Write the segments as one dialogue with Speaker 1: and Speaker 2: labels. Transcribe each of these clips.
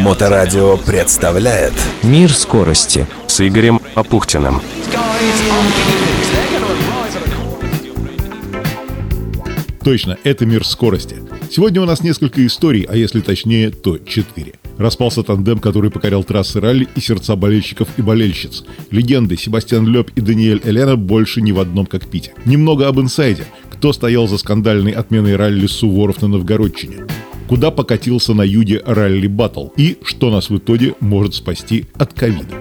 Speaker 1: Моторадио представляет
Speaker 2: Мир скорости
Speaker 3: с Игорем Апухтиным.
Speaker 4: Точно, это мир скорости. Сегодня у нас несколько историй, а если точнее, то четыре. Распался тандем, который покорял трассы ралли и сердца болельщиков и болельщиц. Легенды Себастьян Лёб и Даниэль Элена больше ни в одном кокпите. Немного об инсайде. Кто стоял за скандальной отменой ралли Суворов на Новгородчине? Куда покатился на юге ралли Баттл? И что нас в итоге может спасти от ковида?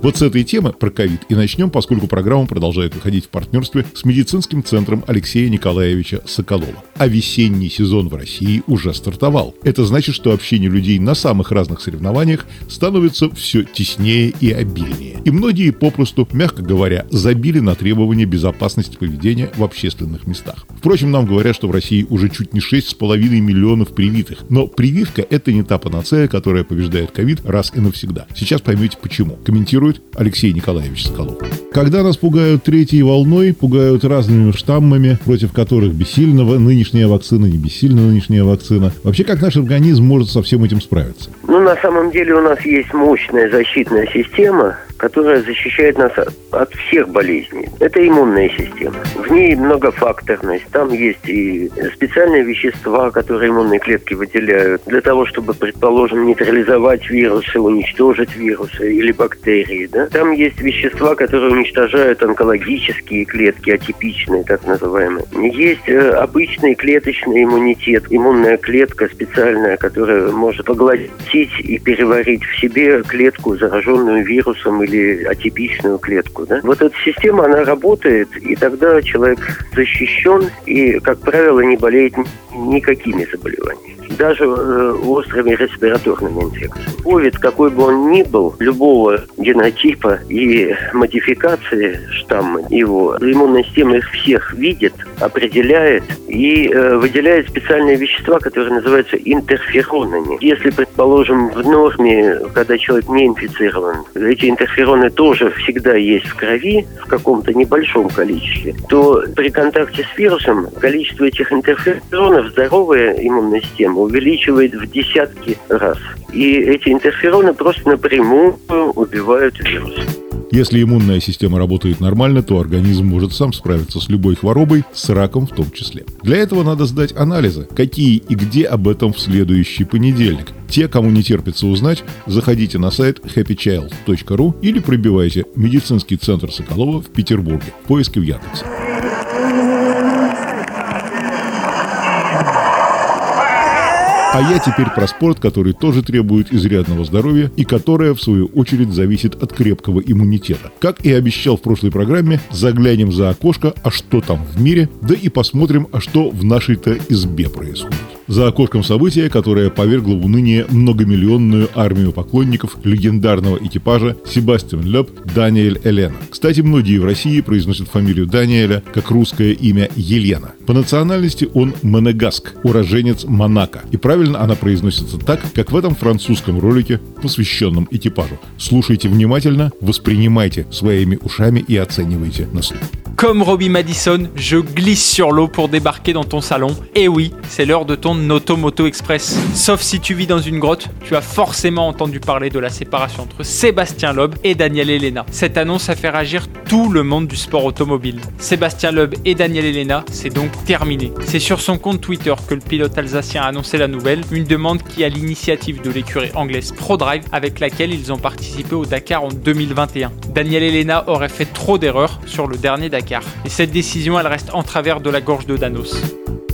Speaker 4: Вот с этой темы про ковид и начнем, поскольку программа продолжает выходить в партнерстве с медицинским центром Алексея Николаевича Соколова. А весенний сезон в России уже стартовал. Это значит, что общение людей на самых разных соревнованиях становится все теснее и обильнее. И многие попросту, мягко говоря, забили на требования безопасности поведения в общественных местах. Впрочем, нам говорят, что в России уже чуть не 6,5 миллионов привитых. Но прививка – это не та панацея, которая побеждает ковид раз и навсегда. Сейчас поймете почему. Комментирую комментирует Алексей Николаевич Соколов. Когда нас пугают третьей волной, пугают разными штаммами, против которых бессильна нынешняя вакцина, не бессильна нынешняя вакцина. Вообще, как наш организм может со всем этим справиться?
Speaker 5: Ну, на самом деле у нас есть мощная защитная система, которая защищает нас от всех болезней. Это иммунная система. В ней многофакторность. Там есть и специальные вещества, которые иммунные клетки выделяют для того, чтобы, предположим, нейтрализовать вирусы, уничтожить вирусы или бактерии. Да? Там есть вещества, которые уничтожают онкологические клетки, атипичные, так называемые. Есть э, обычный клеточный иммунитет, иммунная клетка специальная, которая может поглотить и переварить в себе клетку, зараженную вирусом или атипичную клетку. Да? Вот эта система, она работает, и тогда человек защищен и, как правило, не болеет никакими заболеваниями даже э, острыми респираторными инфекциями. Ковид, какой бы он ни был, любого генотипа и модификации штамма его, иммунная система их всех видит, определяет и э, выделяет специальные вещества, которые называются интерферонами. Если, предположим, в норме, когда человек не инфицирован, эти интерфероны тоже всегда есть в крови в каком-то небольшом количестве, то при контакте с вирусом количество этих интерферонов здоровая иммунная система увеличивает в десятки раз. И эти интерфероны просто напрямую убивают вирус.
Speaker 4: Если иммунная система работает нормально, то организм может сам справиться с любой хворобой, с раком в том числе. Для этого надо сдать анализы, какие и где об этом в следующий понедельник. Те, кому не терпится узнать, заходите на сайт happychild.ru или пробивайте медицинский центр Соколова в Петербурге в поиске в Яндексе. А я теперь про спорт, который тоже требует изрядного здоровья и которое, в свою очередь, зависит от крепкого иммунитета. Как и обещал в прошлой программе, заглянем за окошко, а что там в мире, да и посмотрим, а что в нашей-то избе происходит. За окошком события, которое повергло в уныние многомиллионную армию поклонников легендарного экипажа Себастьян Лёб Даниэль Элена. Кстати, многие в России произносят фамилию Даниэля как русское имя Елена. По национальности он монегаск, уроженец Монако. И правильно она произносится так, как в этом французском ролике, посвященном экипажу. Слушайте внимательно, воспринимайте своими ушами и оценивайте на слух.
Speaker 6: Comme Robbie Madison, je glisse sur l'eau pour débarquer dans ton salon. Et oui, c'est l'heure de ton Automoto Express. Sauf si tu vis dans une grotte, tu as forcément entendu parler de la séparation entre Sébastien Loeb et Daniel Elena. Cette annonce a fait réagir tout le monde du sport automobile. Sébastien Loeb et Daniel Elena, c'est donc terminé. C'est sur son compte Twitter que le pilote alsacien a annoncé la nouvelle, une demande qui a l'initiative de l'écurie anglaise ProDrive avec laquelle ils ont participé au Dakar en 2021. Daniel Elena aurait fait trop d'erreurs sur le dernier Dakar. Et cette décision, elle reste en travers de la gorge de Danos.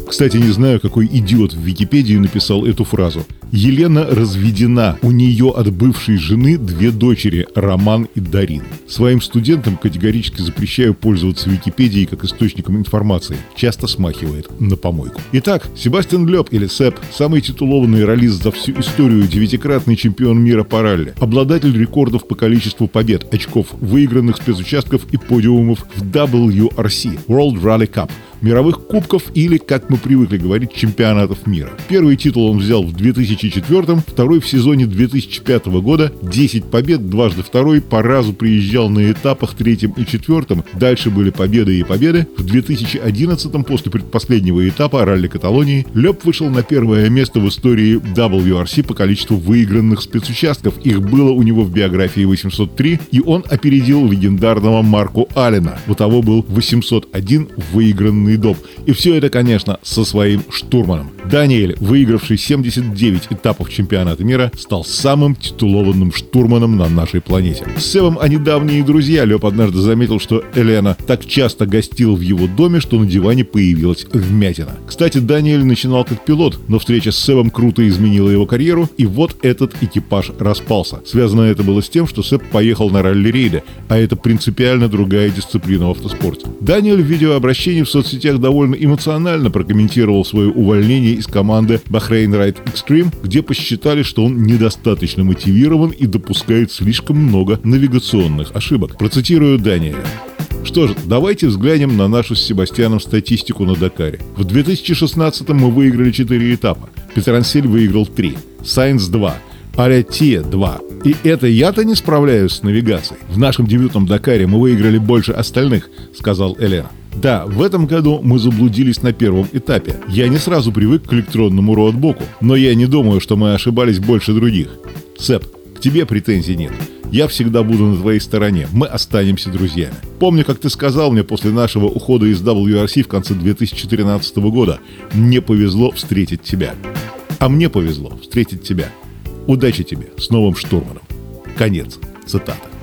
Speaker 4: Кстати, не знаю, какой идиот в Википедии написал эту фразу. Елена разведена. У нее от бывшей жены две дочери, Роман и Дарин. Своим студентам категорически запрещаю пользоваться Википедией как источником информации. Часто смахивает на помойку. Итак, Себастьян Лёб или Сэп, самый титулованный ролист за всю историю, девятикратный чемпион мира по ралли, обладатель рекордов по количеству побед, очков, выигранных спецучастков и подиумов в WRC, World Rally Cup – мировых кубков или, как мы привыкли говорить, чемпионатов мира. Первый титул он взял в 2004, второй в сезоне 2005 года, 10 побед, дважды второй, по разу приезжал на этапах третьем и четвертом, дальше были победы и победы. В 2011 после предпоследнего этапа ралли Каталонии Леб вышел на первое место в истории WRC по количеству выигранных спецучастков. Их было у него в биографии 803, и он опередил легендарного Марку Аллена. У того был 801 выигранный доп. И все это, конечно, со своим штурманом. Даниэль, выигравший 79 этапов чемпионата мира, стал самым титулованным штурманом на нашей планете. С Севом они давние друзья. Леп однажды заметил, что Элена так часто гостил в его доме, что на диване появилась вмятина. Кстати, Даниэль начинал как пилот, но встреча с Севом круто изменила его карьеру, и вот этот экипаж распался. Связано это было с тем, что Сэп поехал на ралли-рейды, а это принципиально другая дисциплина в автоспорте. Даниэль в видеообращении в соцсетях довольно эмоционально прокомментировал свое увольнение из команды Bahrain Ride Extreme, где посчитали, что он недостаточно мотивирован и допускает слишком много навигационных ошибок. Процитирую Даниэля. Что ж, давайте взглянем на нашу с Себастьяном статистику на Дакаре. В 2016 мы выиграли 4 этапа. Петрансель выиграл 3, Сайнс 2, Ариатия 2. И это я-то не справляюсь с навигацией. В нашем дебютном Дакаре мы выиграли больше остальных, сказал Элена. Да, в этом году мы заблудились на первом этапе. Я не сразу привык к электронному роутбуку, но я не думаю, что мы ошибались больше других. Сэп, к тебе претензий нет. Я всегда буду на твоей стороне. Мы останемся друзьями. Помню, как ты сказал мне после нашего ухода из WRC в конце 2013 года. Мне повезло встретить тебя. А мне повезло встретить тебя. Удачи тебе с новым штурманом. Конец. Цитата.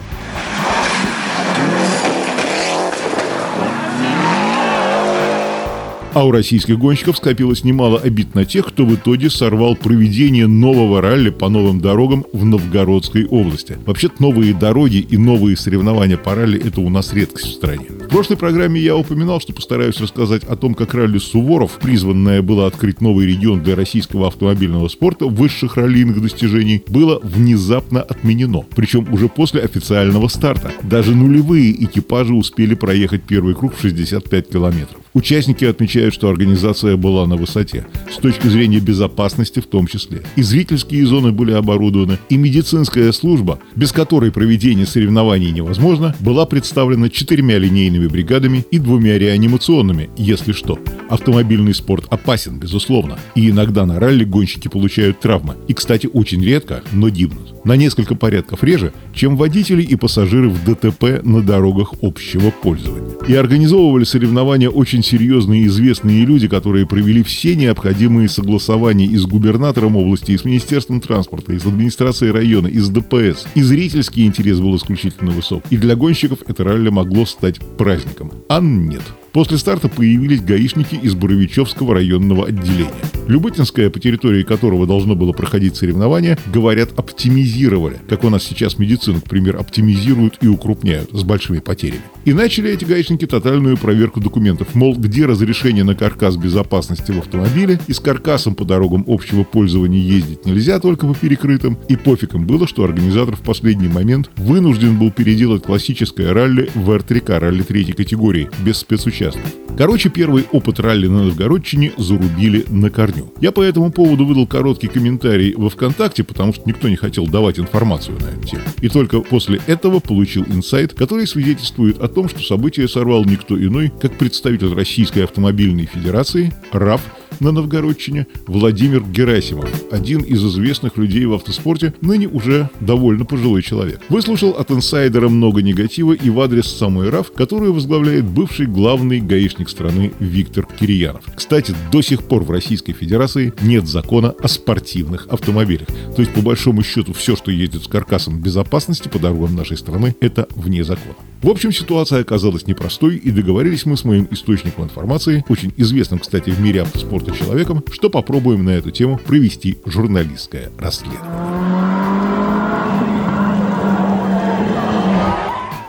Speaker 4: А у российских гонщиков скопилось немало обид на тех, кто в итоге сорвал проведение нового ралли по новым дорогам в Новгородской области. Вообще-то новые дороги и новые соревнования по ралли – это у нас редкость в стране. В прошлой программе я упоминал, что постараюсь рассказать о том, как ралли Суворов, призванное было открыть новый регион для российского автомобильного спорта высших раллийных достижений, было внезапно отменено. Причем уже после официального старта. Даже нулевые экипажи успели проехать первый круг в 65 километров. Участники отмечают, что организация была на высоте, с точки зрения безопасности в том числе. И зрительские зоны были оборудованы, и медицинская служба, без которой проведение соревнований невозможно, была представлена четырьмя линейными бригадами и двумя реанимационными, если что. Автомобильный спорт опасен, безусловно, и иногда на ралли гонщики получают травмы. И, кстати, очень редко, но гибнут. На несколько порядков реже, чем водители и пассажиры в ДТП на дорогах общего пользования. И организовывали соревнования очень серьезные и известные люди, которые провели все необходимые согласования и с губернатором области, и с Министерством транспорта, и с администрацией района, и с ДПС. И зрительский интерес был исключительно высок. И для гонщиков это ралли могло стать праздником. А нет. После старта появились гаишники из Боровичевского районного отделения. Любытинское, по территории которого должно было проходить соревнование, говорят, оптимизировали, как у нас сейчас медицину, к примеру, оптимизируют и укрупняют с большими потерями. И начали эти гаишники тотальную проверку документов, мол, где разрешение на каркас безопасности в автомобиле, и с каркасом по дорогам общего пользования ездить нельзя только по перекрытым, и пофиг им было, что организатор в последний момент вынужден был переделать классическое ралли в R3K, ралли третьей категории, без спецучастия участков. Короче, первый опыт ралли на Новгородчине зарубили на корню. Я по этому поводу выдал короткий комментарий во ВКонтакте, потому что никто не хотел давать информацию на эту тему. И только после этого получил инсайт, который свидетельствует о том, что событие сорвал никто иной, как представитель Российской автомобильной федерации РАФ на Новгородчине Владимир Герасимов, один из известных людей в автоспорте, ныне уже довольно пожилой человек. Выслушал от инсайдера много негатива и в адрес самой РАФ, которую возглавляет бывший главный гаишник страны Виктор Кирьянов. Кстати, до сих пор в Российской Федерации нет закона о спортивных автомобилях. То есть, по большому счету, все, что ездит с каркасом безопасности по дорогам нашей страны, это вне закона. В общем, ситуация оказалась непростой, и договорились мы с моим источником информации, очень известным, кстати, в мире автоспорта человеком, что попробуем на эту тему провести журналистское расследование.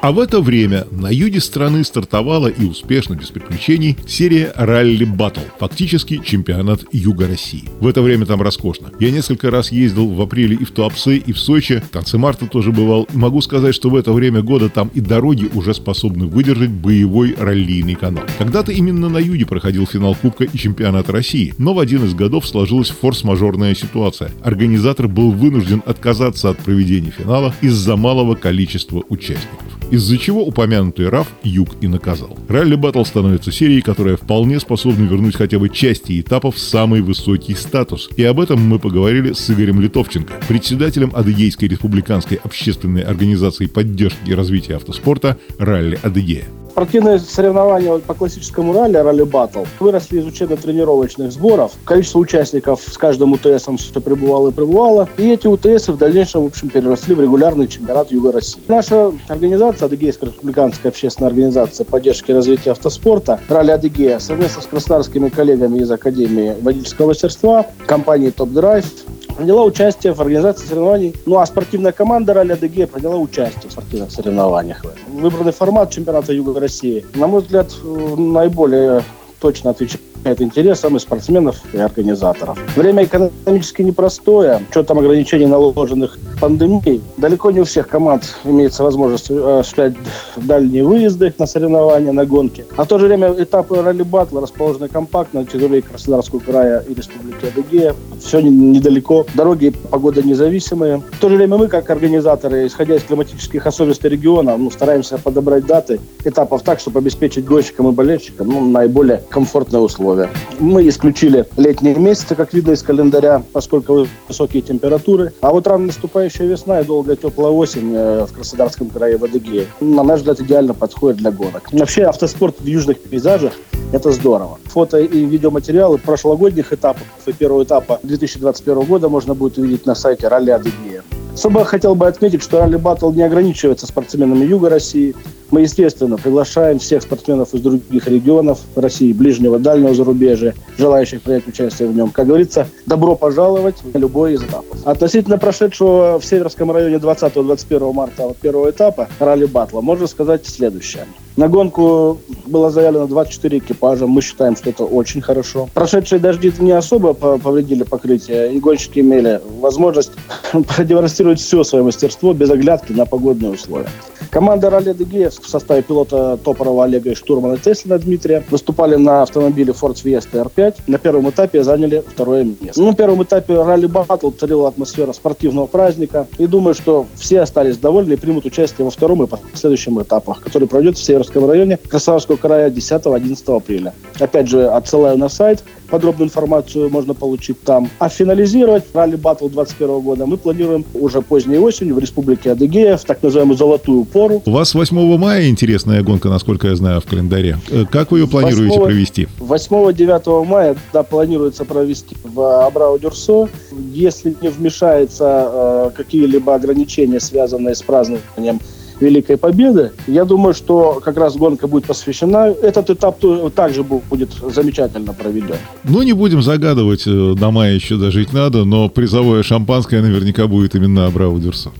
Speaker 4: А в это время на юге страны стартовала и успешно, без приключений, серия «Ралли Баттл», фактически чемпионат Юга России. В это время там роскошно. Я несколько раз ездил в апреле и в Туапсе, и в Сочи, в конце марта тоже бывал. Могу сказать, что в это время года там и дороги уже способны выдержать боевой раллийный канал. Когда-то именно на юге проходил финал Кубка и чемпионата России, но в один из годов сложилась форс-мажорная ситуация. Организатор был вынужден отказаться от проведения финала из-за малого количества участников из-за чего упомянутый RAF Юг и наказал. Ралли Баттл становится серией, которая вполне способна вернуть хотя бы части этапов в самый высокий статус. И об этом мы поговорили с Игорем Литовченко, председателем Адыгейской республиканской общественной организации поддержки и развития автоспорта «Ралли Адыгея».
Speaker 2: Спортивные соревнования по классическому ралли, ралли баттл, выросли из учебно-тренировочных сборов. Количество участников с каждым УТСом все пребывало и пребывало. И эти УТС в дальнейшем, в общем, переросли в регулярный чемпионат Юга России. Наша организация, Адыгейская республиканская общественная организация поддержки и развития автоспорта, ралли Адыгея, совместно с краснодарскими коллегами из Академии водительского мастерства, компанией Топ Драйв, приняла участие в организации соревнований. Ну а спортивная команда Ралли Адыгея приняла участие в спортивных соревнованиях. Выбранный формат чемпионата Юга России, на мой взгляд, э, наиболее точно отвечает интересам и спортсменов, и организаторов. Время экономически непростое. Учетом ограничений, наложенных пандемией, далеко не у всех команд имеется возможность э, осуществлять дальние выезды на соревнования, на гонки. А в то же время этапы ралли-батла расположены компактно на территории Краснодарского края и Республики Адыгея. Все недалеко. Дороги погода независимые. В то же время мы, как организаторы, исходя из климатических особенностей региона, ну, стараемся подобрать даты этапов так, чтобы обеспечить гонщикам и болельщикам ну, наиболее комфортные условия. Мы исключили летние месяцы, как видно из календаря, поскольку высокие температуры. А вот рано наступающая весна и долгая теплая осень э, в Краснодарском крае в Адыгее, на наш взгляд, идеально подходит для гонок. Вообще автоспорт в южных пейзажах – это здорово. Фото и видеоматериалы прошлогодних этапов и первого этапа 2021 года можно будет увидеть на сайте Ралли Адыгея. Особо хотел бы отметить, что ралли батл не ограничивается спортсменами Юга России. Мы, естественно, приглашаем всех спортсменов из других регионов России, ближнего, дальнего зарубежья, желающих принять участие в нем. Как говорится, добро пожаловать на любой из этапов. Относительно прошедшего в Северском районе 20-21 марта первого этапа ралли батла, можно сказать следующее. На гонку было заявлено 24 экипажа. Мы считаем, что это очень хорошо. Прошедшие дожди не особо повредили покрытие, и гонщики имели возможность продемонстрировать все свое мастерство без оглядки на погодные условия. Команда «Ралли Дегея» в составе пилота Топорова Олега и штурмана Теслина Дмитрия выступали на автомобиле Ford Fiesta R5. На первом этапе заняли второе место. Ну, на первом этапе ралли батл царила атмосфера спортивного праздника. И думаю, что все остались довольны и примут участие во втором и последующем этапах, который пройдет в Северском районе Красавского края 10-11 апреля. Опять же, отсылаю на сайт подробную информацию можно получить там. А финализировать ралли батл 2021 года мы планируем уже поздней осенью в Республике Адыгея в так называемую золотую пору.
Speaker 4: У вас 8 мая интересная гонка, насколько я знаю, в календаре. Э, как вы ее планируете 8, провести?
Speaker 2: 8-9 мая да, планируется провести в Абрау-Дюрсо. Если не вмешается э, какие-либо ограничения, связанные с празднованием Великой Победы. Я думаю, что как раз гонка будет посвящена. Этот этап также будет замечательно проведен.
Speaker 4: Ну, не будем загадывать, э, до мая еще дожить надо, но призовое шампанское наверняка будет именно Абрау Дюрсо.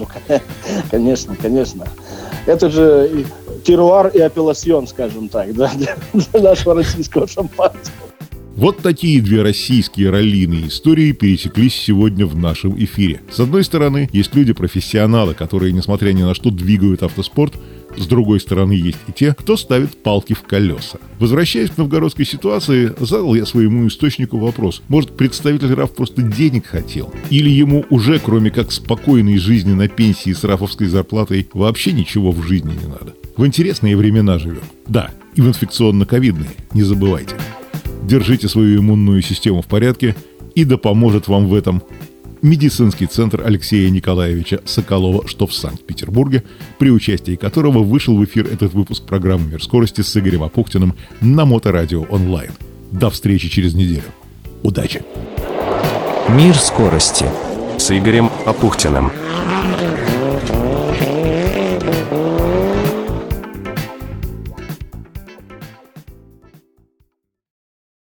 Speaker 2: Ну, конечно, конечно. Это же теруар и апелласьон, скажем так, да, для нашего российского шампанского.
Speaker 4: Вот такие две российские раллийные истории пересеклись сегодня в нашем эфире. С одной стороны, есть люди-профессионалы, которые, несмотря ни на что, двигают автоспорт, с другой стороны, есть и те, кто ставит палки в колеса. Возвращаясь к новгородской ситуации, задал я своему источнику вопрос. Может, представитель РАФ просто денег хотел? Или ему уже, кроме как спокойной жизни на пенсии с рафовской зарплатой, вообще ничего в жизни не надо? В интересные времена живем. Да, и в инфекционно-ковидные, не забывайте. Держите свою иммунную систему в порядке, и да поможет вам в этом медицинский центр Алексея Николаевича Соколова, что в Санкт-Петербурге, при участии которого вышел в эфир этот выпуск программы «Мир скорости» с Игорем Апухтиным на Моторадио онлайн. До встречи через неделю. Удачи!
Speaker 1: Мир скорости
Speaker 3: с Игорем Апухтиным.